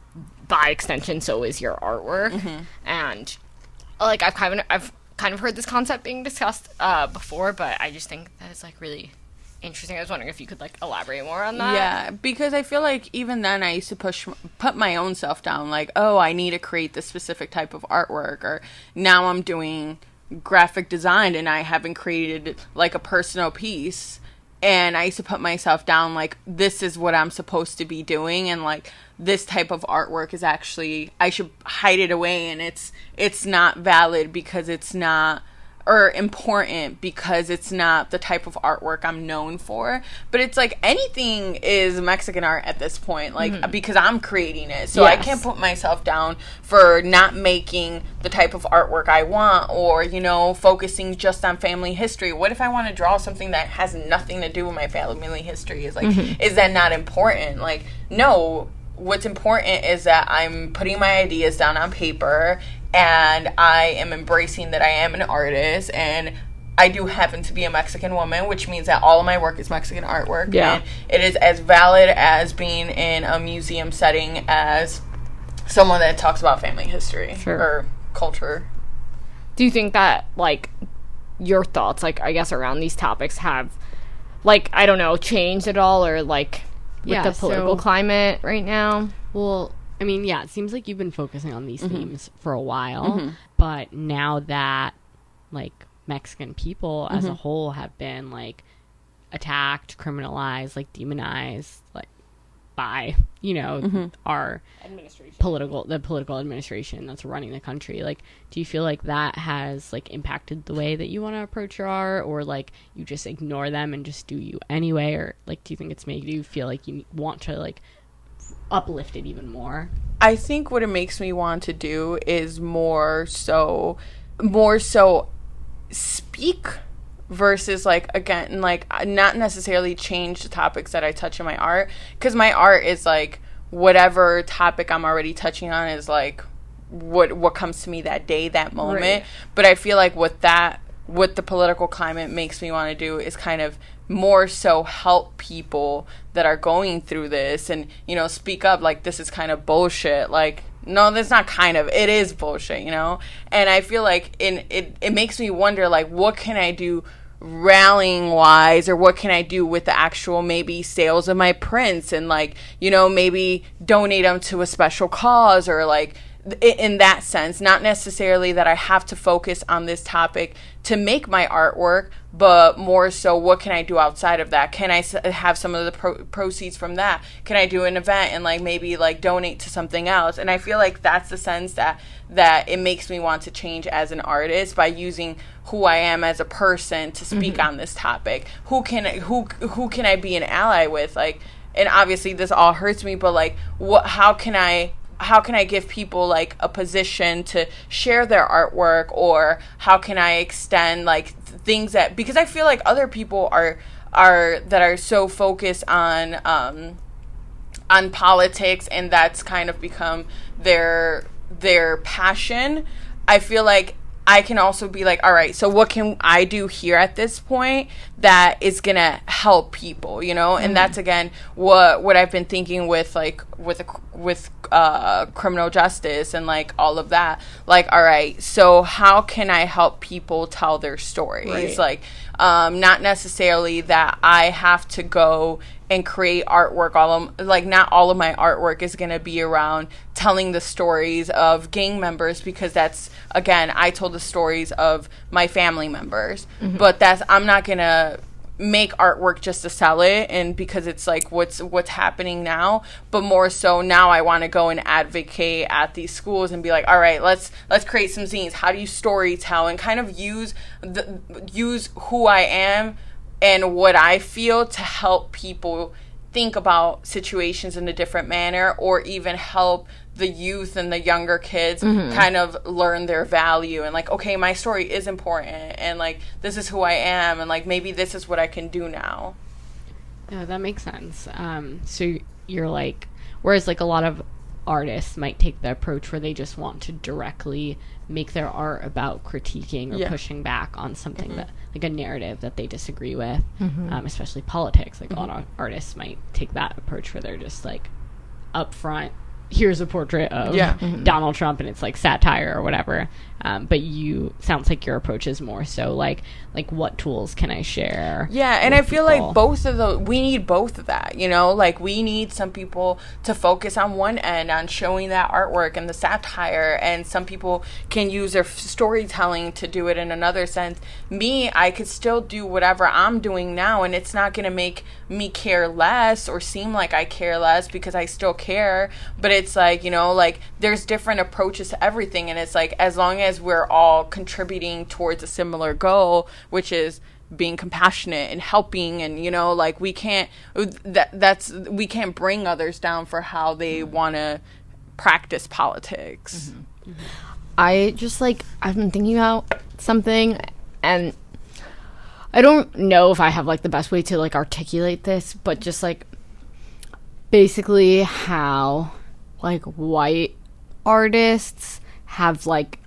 by extension, so is your artwork. Mm-hmm. And like I've kind of I've kind of heard this concept being discussed uh, before, but I just think that it's like really interesting. I was wondering if you could like elaborate more on that. Yeah, because I feel like even then I used to push put my own self down like, "Oh, I need to create this specific type of artwork," or now I'm doing graphic design and I haven't created like a personal piece. And I used to put myself down like this is what I'm supposed to be doing and like this type of artwork is actually I should hide it away and it's it's not valid because it's not or important because it's not the type of artwork I'm known for. But it's like anything is Mexican art at this point, like mm-hmm. because I'm creating it. So I can't put myself down for not making the type of artwork I want or, you know, focusing just on family history. What if I want to draw something that has nothing to do with my family history? Is like mm-hmm. is that not important? Like no, what's important is that I'm putting my ideas down on paper and I am embracing that I am an artist and I do happen to be a Mexican woman, which means that all of my work is Mexican artwork. Yeah. And it is as valid as being in a museum setting as someone that talks about family history Sure. or culture. Do you think that like your thoughts, like I guess around these topics, have like I don't know changed at all, or like with Yeah, the political so- climate right now? Well, I mean, yeah, it seems like you've been focusing on these Mm-hmm. themes for a while, but now that like Mexican people as a Mm-hmm. whole have been like attacked, criminalized, like demonized, like by you know Mm-hmm. our political the political administration that's running the country like do you feel like that has like impacted the way that you want to approach your art or like you just ignore them and just do you anyway or like do you think it's made you feel like you want to like uplift it even more I think what it makes me want to do is more so more so speak versus like again like not necessarily change the topics that I touch in my art cuz my art is like whatever topic I'm already touching on is like what what comes to me that day that moment Right. but I feel like what that what the political climate makes me want to do is kind of more so help people that are going through this and you know speak up like this is kind of bullshit. Like no that's not kind of it is bullshit you know? And i feel like in it it makes me wonder like what can i do rallying wise or what can i do with the actual maybe sales of my prints and like you know maybe donate them to a special cause or like in that sense not necessarily that i have to focus on this topic to make my artwork but more so what can i do outside of that? Can I have some of the pro- proceeds from that? Can i do an event and like maybe like donate to something else? And i feel like that's the sense that that it makes me want to change as an artist by using who i am as a person to speak mm-hmm. on this topic. Who can who who can i be an ally with? Like and obviously this all hurts me but like what how can i how can I give people like a position to share their artwork? Or how can I extend like th- things that because I feel like other people are are that are so focused on um on politics and that's kind of become their their passion i feel like i can also be like all right so what can i do here at this point that is gonna help people? You know? And that's again what what i've been thinking with like with with uh criminal justice and like all of that. Like all right so how can i help people tell their stories? Right. like um, not necessarily that I have to go and create artwork. All of, like not all of my artwork is going to be around telling the stories of gang members because that's again I told the stories of my family members, mm-hmm. but that's I'm not gonna make artwork just to sell it and because it's like what's what's happening now but more so now I want to go and advocate at these schools and be like all right let's let's create some zines how do you story tell and kind of use the use who I am and what I feel to help people think about situations in a different manner or even help the youth and the younger kids kind of learn their value and like okay my story is important and like this is who I am and like maybe this is what I can do now. No, that makes sense. Um, so you're like, whereas like a lot of artists might take the approach where they just want to directly make their art about critiquing or Yeah. pushing back on something mm-hmm. that like a narrative that they disagree with, mm-hmm. um, especially politics. Like a lot of mm-hmm. artists might take that approach where they're just like upfront. Here's a portrait of Yeah. Donald Trump, and it's like satire or whatever. Um, but you sounds like your approach is more so like like what tools can I share? Yeah, and I feel people? like both of the we need both of that, you know? Like we need some people to focus on one end on showing that artwork and the satire and some people can use their f- storytelling to do it in another sense. Me, I could still do whatever I'm doing now and it's not going to make me care less or seem like I care less because I still care, but it's like, you know, like there's different approaches to everything and it's like as long as we're all contributing towards a similar goal, which is being compassionate and helping and you know like we can't that that's we can't bring others down for how they mm-hmm. want to practice politics. Mm-hmm. Mm-hmm. I just like I've been thinking about something and I don't know if I have like the best way to like articulate this, but just like basically how like white artists have like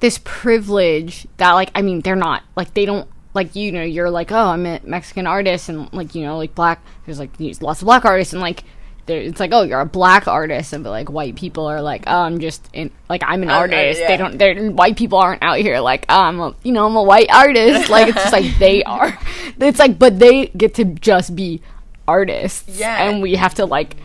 this privilege that like I mean they're not like they don't like you know you're like oh I'm a Mexican artist and like you know like black there's like these lots of black artists and like it's like oh you're a black artist and but like white people are like oh I'm just in like I'm an uh, artist yeah. they don't they're white people aren't out here like oh, I'm a you know I'm a white artist like it's just like they are it's like but they get to just be artists Yeah. and we have to like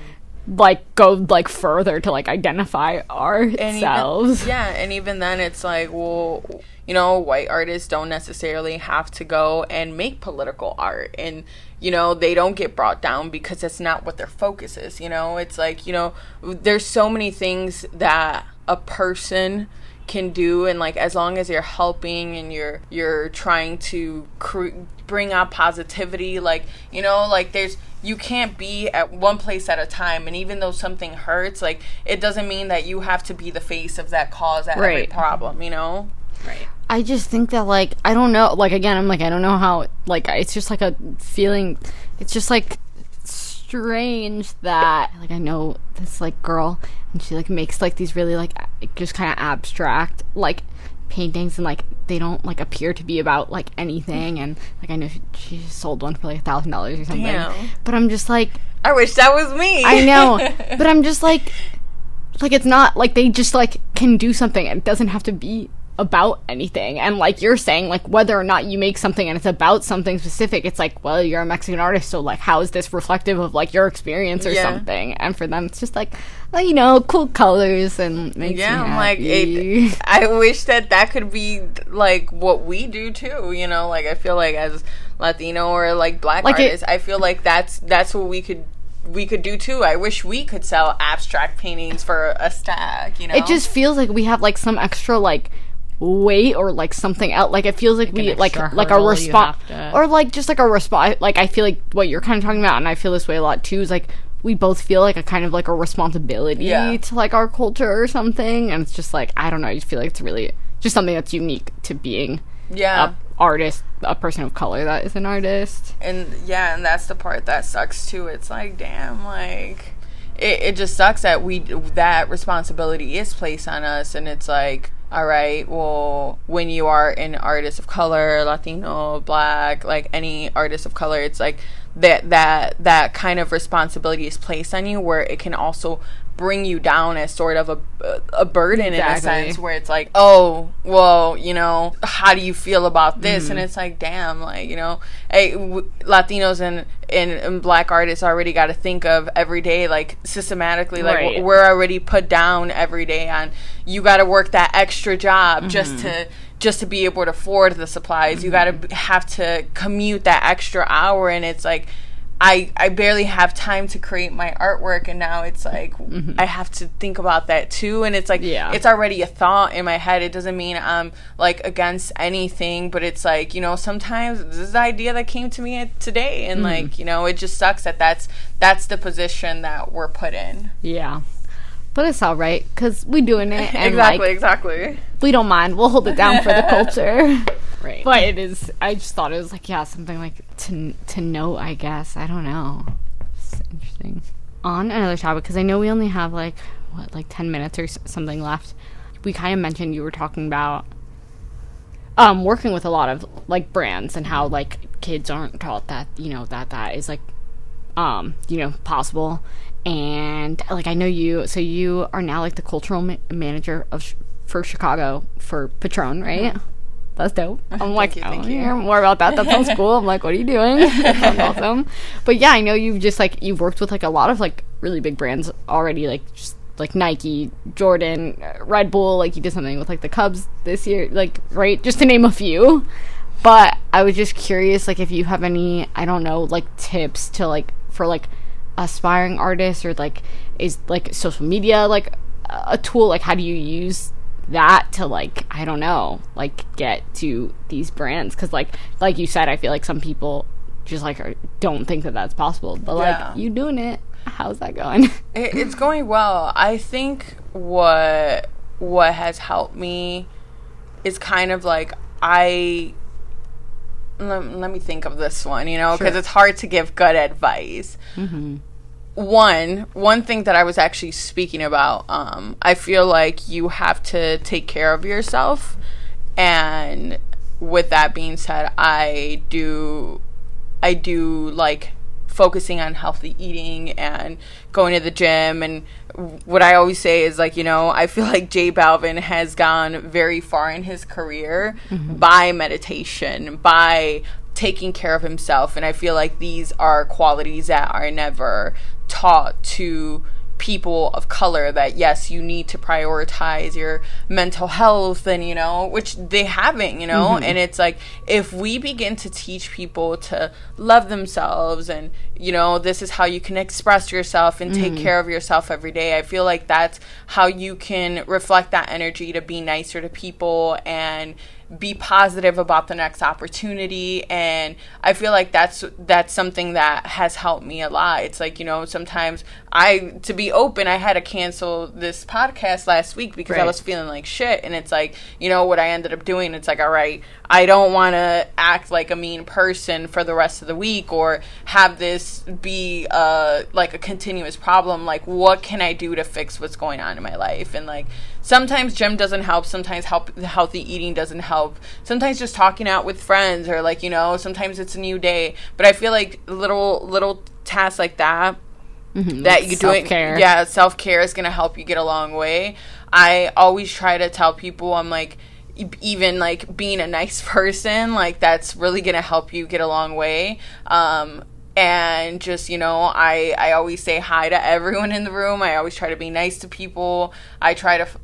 like go like further to like identify and ourselves. Even, yeah and even then it's like well you know white artists don't necessarily have to go and make political art. And you know they don't get brought down because that's not what their focus is you know? It's like you know there's so many things that a person can do. And like as long as you're helping and you're you're trying to cre- bring out positivity like you know like there's you can't be at one place at a time and even though something hurts like it doesn't mean that you have to be the face of that cause at every problem you know Right. I just think that like I don't know like again I'm like I don't know how like it's just like a feeling it's just like strange that like I know this like girl and she like makes like these really like just kind of abstract like paintings and like they don't like appear to be about like anything. And like I know she, she sold one for like a thousand dollars or something. Damn. but I'm just like i wish that was me. I know, but I'm just like, like it's not like they just like can do something. And it doesn't have to be about anything. And like you're saying, like whether or not you make something and it's about something specific, it's like, well, you're a Mexican artist, so like, how is this reflective of like your experience or Yeah. something? And for them, it's just like, well, you know, cool colors and makes yeah i'm like it, i wish that that could be like what we do too you know like i feel like as latino or like black Like it- artists i feel like that's that's what we could we could do too i wish we could sell abstract paintings for a stack you know it just feels like we have like some extra like weight or like something else like it feels like, we like like a response to- or like just like a response like i feel like what you're kind of talking about and i feel this way a lot too is like we both feel like a kind of like a responsibility Yeah. to like our culture or something and it's just like i don't know i just feel like it's really just something that's unique to being yeah. a artist a person of color that is an artist. And yeah and that's the part that sucks too. It's like damn like it, it just sucks that we that responsibility is placed on us and it's like all right well when you are an artist of color latino black like any artist of color it's like that that that kind of responsibility is placed on you where it can also bring you down as sort of a a burden in a sense where it's like oh well you know how do you feel about this and mm-hmm. it's like damn like you know hey, w- latinos and, and and black artists already got to think of every day like systematically like Right. w- we're already put down every day on you got to work that extra job just mm-hmm. to just to be able to afford the supplies. You mm-hmm. got to have to commute that extra hour, and it's like. I, I barely have time to create my artwork and now it's like mm-hmm. I have to think about that too and it's like Yeah. it's already a thought in my head it doesn't mean I'm like against anything but it's like you know sometimes this is the idea that came to me today and mm-hmm. like you know it just sucks that that's that's the position that we're put in Yeah. But it's all right because we're doing it and exactly like exactly we don't mind. We'll hold it down for the culture. Right. But it is. I just thought it was like yeah, something like to to note. I guess I don't know. It's interesting. On another topic, because I know we only have like what like ten minutes or something left. We kind of mentioned you were talking about um working with a lot of like brands and how like kids aren't taught that you know that that is like um you know possible and like i know you so you are now like the cultural ma- manager of sh- for chicago for patron right? That's dope. I'm like you, i want to you. hear more about that. That sounds cool i'm like what are you doing? That sounds awesome. But yeah i know you've just like you've worked with like a lot of like really big brands already like just like Nike, Jordan, uh, Red Bull, like you did something with like the Cubs this year, like right, just to name a few. But I was just curious, like if you have any, I don't know, like tips to like for like aspiring artists or like is like social media like a tool? Like how do you use that to like I don't know, like get to these brands? Because like like you said, I feel like some people just like are, don't think that that's possible, but Yeah. like you doing it. How's that going? it, it's going well. I think what what has helped me is kind of like I let, let me think of this one, you know, because it's hard to give good advice. Mm-hmm. One one thing that I was actually speaking about, um, I feel like you have to take care of yourself, and with that being said, I do I do like focusing on healthy eating and going to the gym. And what I always say is like you know I feel like J Balvin has gone very far in his career by meditation by taking care of himself. And I feel like these are qualities that are never taught to people of color that yes you need to prioritize your mental health and you know which they haven't you know? Mm-hmm. And it's like if we begin to teach people to love themselves and you know this is how you can express yourself and take mm-hmm. care of yourself every day i feel like that's how you can reflect that energy to be nicer to people and be positive about the next opportunity. And i feel like that's that's something that has helped me a lot. It's like you know sometimes i to be open i had to cancel this podcast last week because i was feeling like shit. And it's like you know what i ended up doing it's like all right i don't want to act like a mean person for the rest of the week or have this be uh like a continuous problem like what can i do to fix what's going on in my life? And like sometimes gym doesn't help sometimes help healthy eating doesn't help. Sometimes just talking out with friends or like you know sometimes it's a new day. But i feel like little little tasks like that that you doing yeah self care is gonna help you get a long way. I always try to tell people i'm like even like being a nice person like that's really gonna help you get a long way. Um and just you know i i always say hi to everyone in the room. I always try to be nice to people. I try to f-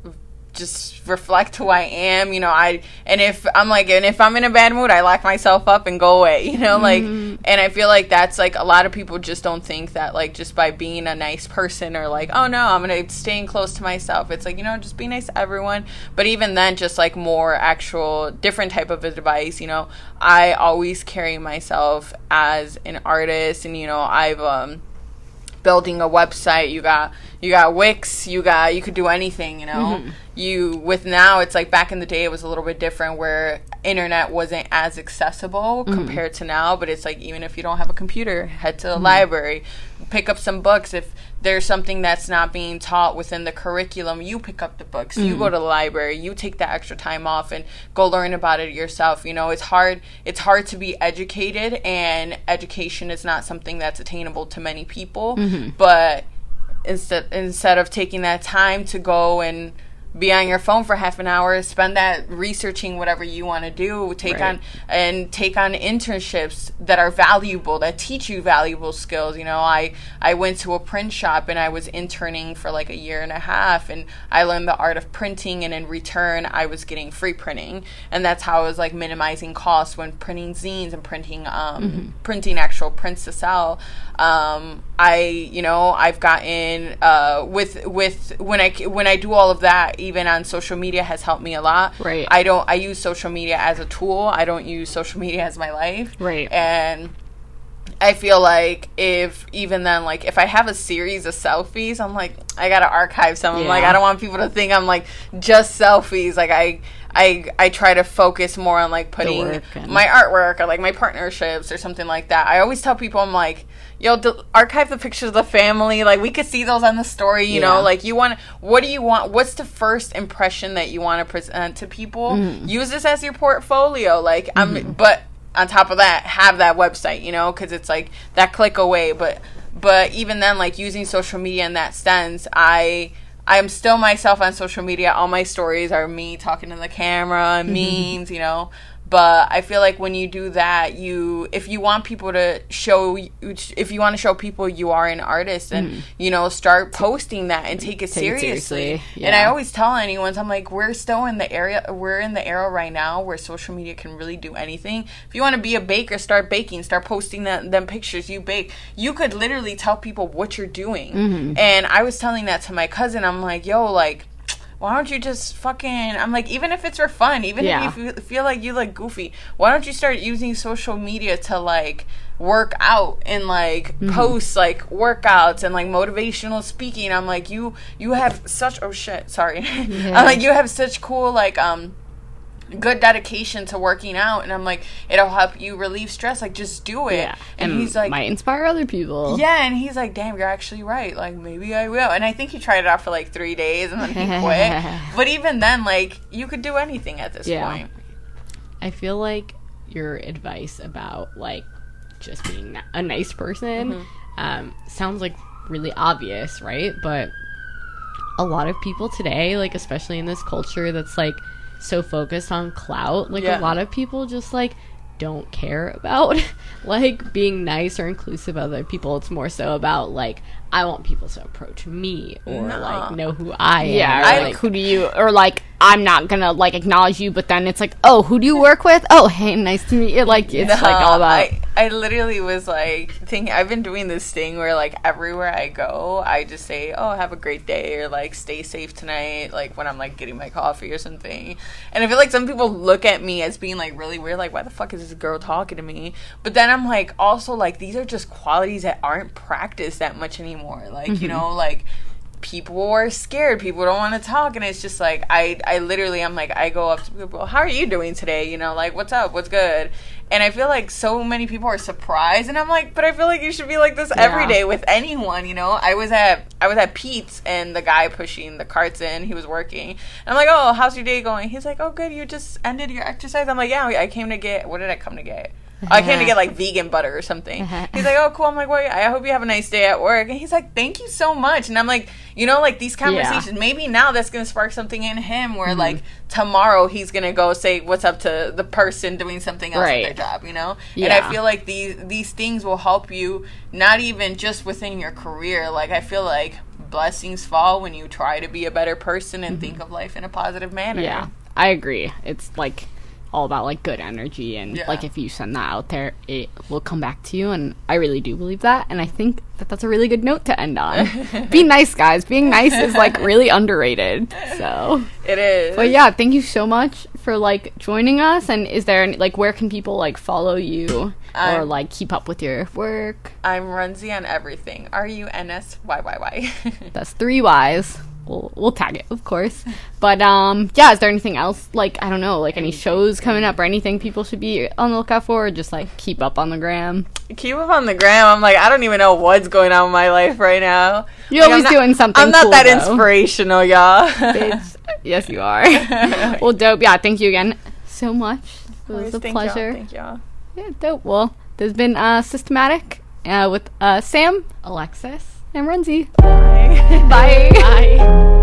just reflect who I am, you know, I and if I'm like and if I'm in a bad mood, I lock myself up and go away, you know, like and I feel like that's like a lot of people just don't think that like just by being a nice person or like, oh no, I'm gonna staying close to myself. It's like, you know, just be nice to everyone. But even then just like more actual different type of advice, you know, I always carry myself as an artist and you know, I've um building a website. You got you got wix you got you could do anything you know? Mm-hmm. You with now it's like back in the day it was a little bit different where internet wasn't as accessible mm-hmm. compared to now but it's like even if you don't have a computer head to the library pick up some books if there's something that's not being taught within the curriculum you pick up the books. You go mm. to the library you take that extra time off and go learn about it yourself you know? It's hard it's hard to be educated and education is not something that's attainable to many people mm-hmm. but instead instead of taking that time to go and be on your phone for half an hour spend that researching whatever you want to do take Right. on and take on internships that are valuable that teach you valuable skills. You know i i went to a print shop and i was interning for like a year and a half and i learned the art of printing and in return i was getting free printing. And that's how i was like minimizing costs when printing zines and printing um printing actual prints to sell. Um i you know i've gotten uh with with when i when i do all of that even on social media has helped me a lot Right. i don't i use social media as a tool i don't use social media as my life Right. and I feel like if even then, like if I have a series of selfies, I'm like I gotta archive some. I'm like I don't want people to think I'm like just selfies. Like I, I, I try to focus more on like putting and- my artwork or like my partnerships or something like that. I always tell people I'm like, yo, d- archive the pictures of the family. Like we could see those on the story. You Yeah. know, like you want. What do you want? What's the first impression that you want to present to people? Mm-hmm. Use this as your portfolio. Like I'm, but on top of that have that website you know because it's like that click away but but even then like using social media in that sense i i'm still myself on social media all my stories are me talking to the camera and memes you know but i feel like when you do that you if you want people to show if you want to show people you are an artist and you know start posting that and take it Take it seriously, seriously, and i always tell anyone i'm like we're still in the area we're in the era right now where social media can really do anything. If you want to be a baker start baking start posting that, them pictures you bake. You could literally tell people what you're doing. Mm-hmm. and i was telling that to my cousin. I'm like yo like why don't you just fucking i'm like even if it's for fun even Yeah. if you feel, feel like you look goofy why don't you start using social media to like work out and like Mm-hmm. post like workouts and like motivational speaking i'm like you you have such oh shit sorry i'm like you have such cool like um good dedication to working out and i'm like it'll help you relieve stress like just do it Yeah. and, he's like might inspire other people. yeah, and he's like, "Damn, you're actually right. Like, maybe I will." And I think he tried it out for like three days, and then he quit. But even then, like, you could do anything at this Yeah. point. I feel like your advice about like just being a nice person Mm-hmm. um, sounds like really obvious, right? But a lot of people today, like especially in this culture that's like so focused on clout, like Yeah. a lot of people just like don't care about like being nice or inclusive of other people. It's more so about like I want people to approach me or No. like know who I am. Yeah, or, I- like who do you or like I'm not gonna like acknowledge you, but then it's like, oh, who do you work with? Oh, hey, nice to meet you. Like it's like all about I, I literally was like thinking I've been doing this thing where like everywhere I go I just say oh have a great day or like stay safe tonight like when I'm like getting my coffee or something and I feel like some people look at me as being like really weird like why the fuck is this girl talking to me but then I'm like also like these are just qualities that aren't practiced that much anymore like you mm-hmm. know like people are scared. People don't want to talk and it's just like i i literally i'm like i go up to people how are you doing today? You know like what's up? What's good? And i feel like so many people are surprised and i'm like but i feel like you should be like this every Yeah. day with anyone you know? I was at i was at pete's and the guy pushing the carts in he was working. And i'm like oh how's your day going? He's like oh good. You just ended your exercise. I'm like yeah i came to get what did i come to get I came to get like vegan butter or something. He's like, "Oh, cool." I'm like, "Well, I hope you have a nice day at work." And he's like, "Thank you so much." And I'm like, you know, like these conversations. Maybe now that's gonna spark something in him, where mm-hmm. like tomorrow he's gonna go say what's up to the person doing something else Right. at their job. You know, and I feel like these these things will help you not even just within your career. Like I feel like blessings fall when you try to be a better person and mm-hmm. think of life in a positive manner. Yeah, I agree. It's like all about like good energy and Yeah. like if you send that out there, it will come back to you. And I really do believe that. And I think that that's a really good note to end on. Be nice, guys. Being nice is like really underrated. So, it is. But yeah, thank you so much for like joining us. And is there any, like where can people like follow you or Um, like keep up with your work? I'm Runzy on everything. R U N S Y Y Y. That's three Y's. We'll, we'll tag it, of course. But um, yeah, is there anything else like I don't know, like any shows coming up or anything people should be on the lookout for, or just like keep up on the gram? keep up on the gram. I'm like, I don't even know what's going on in my life right now. You're Like, always not- doing something I'm not cool, that though. inspirational, y'all. Yes, you are. well, dope. Yeah, thank you again so much. It was a Thank pleasure. Y'all. Thank y'all. Yeah, dope. Well, there's been uh, systematic uh, with uh, Sam Alexis. And Runzy. Bye. Bye. Bye.